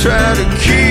try to keep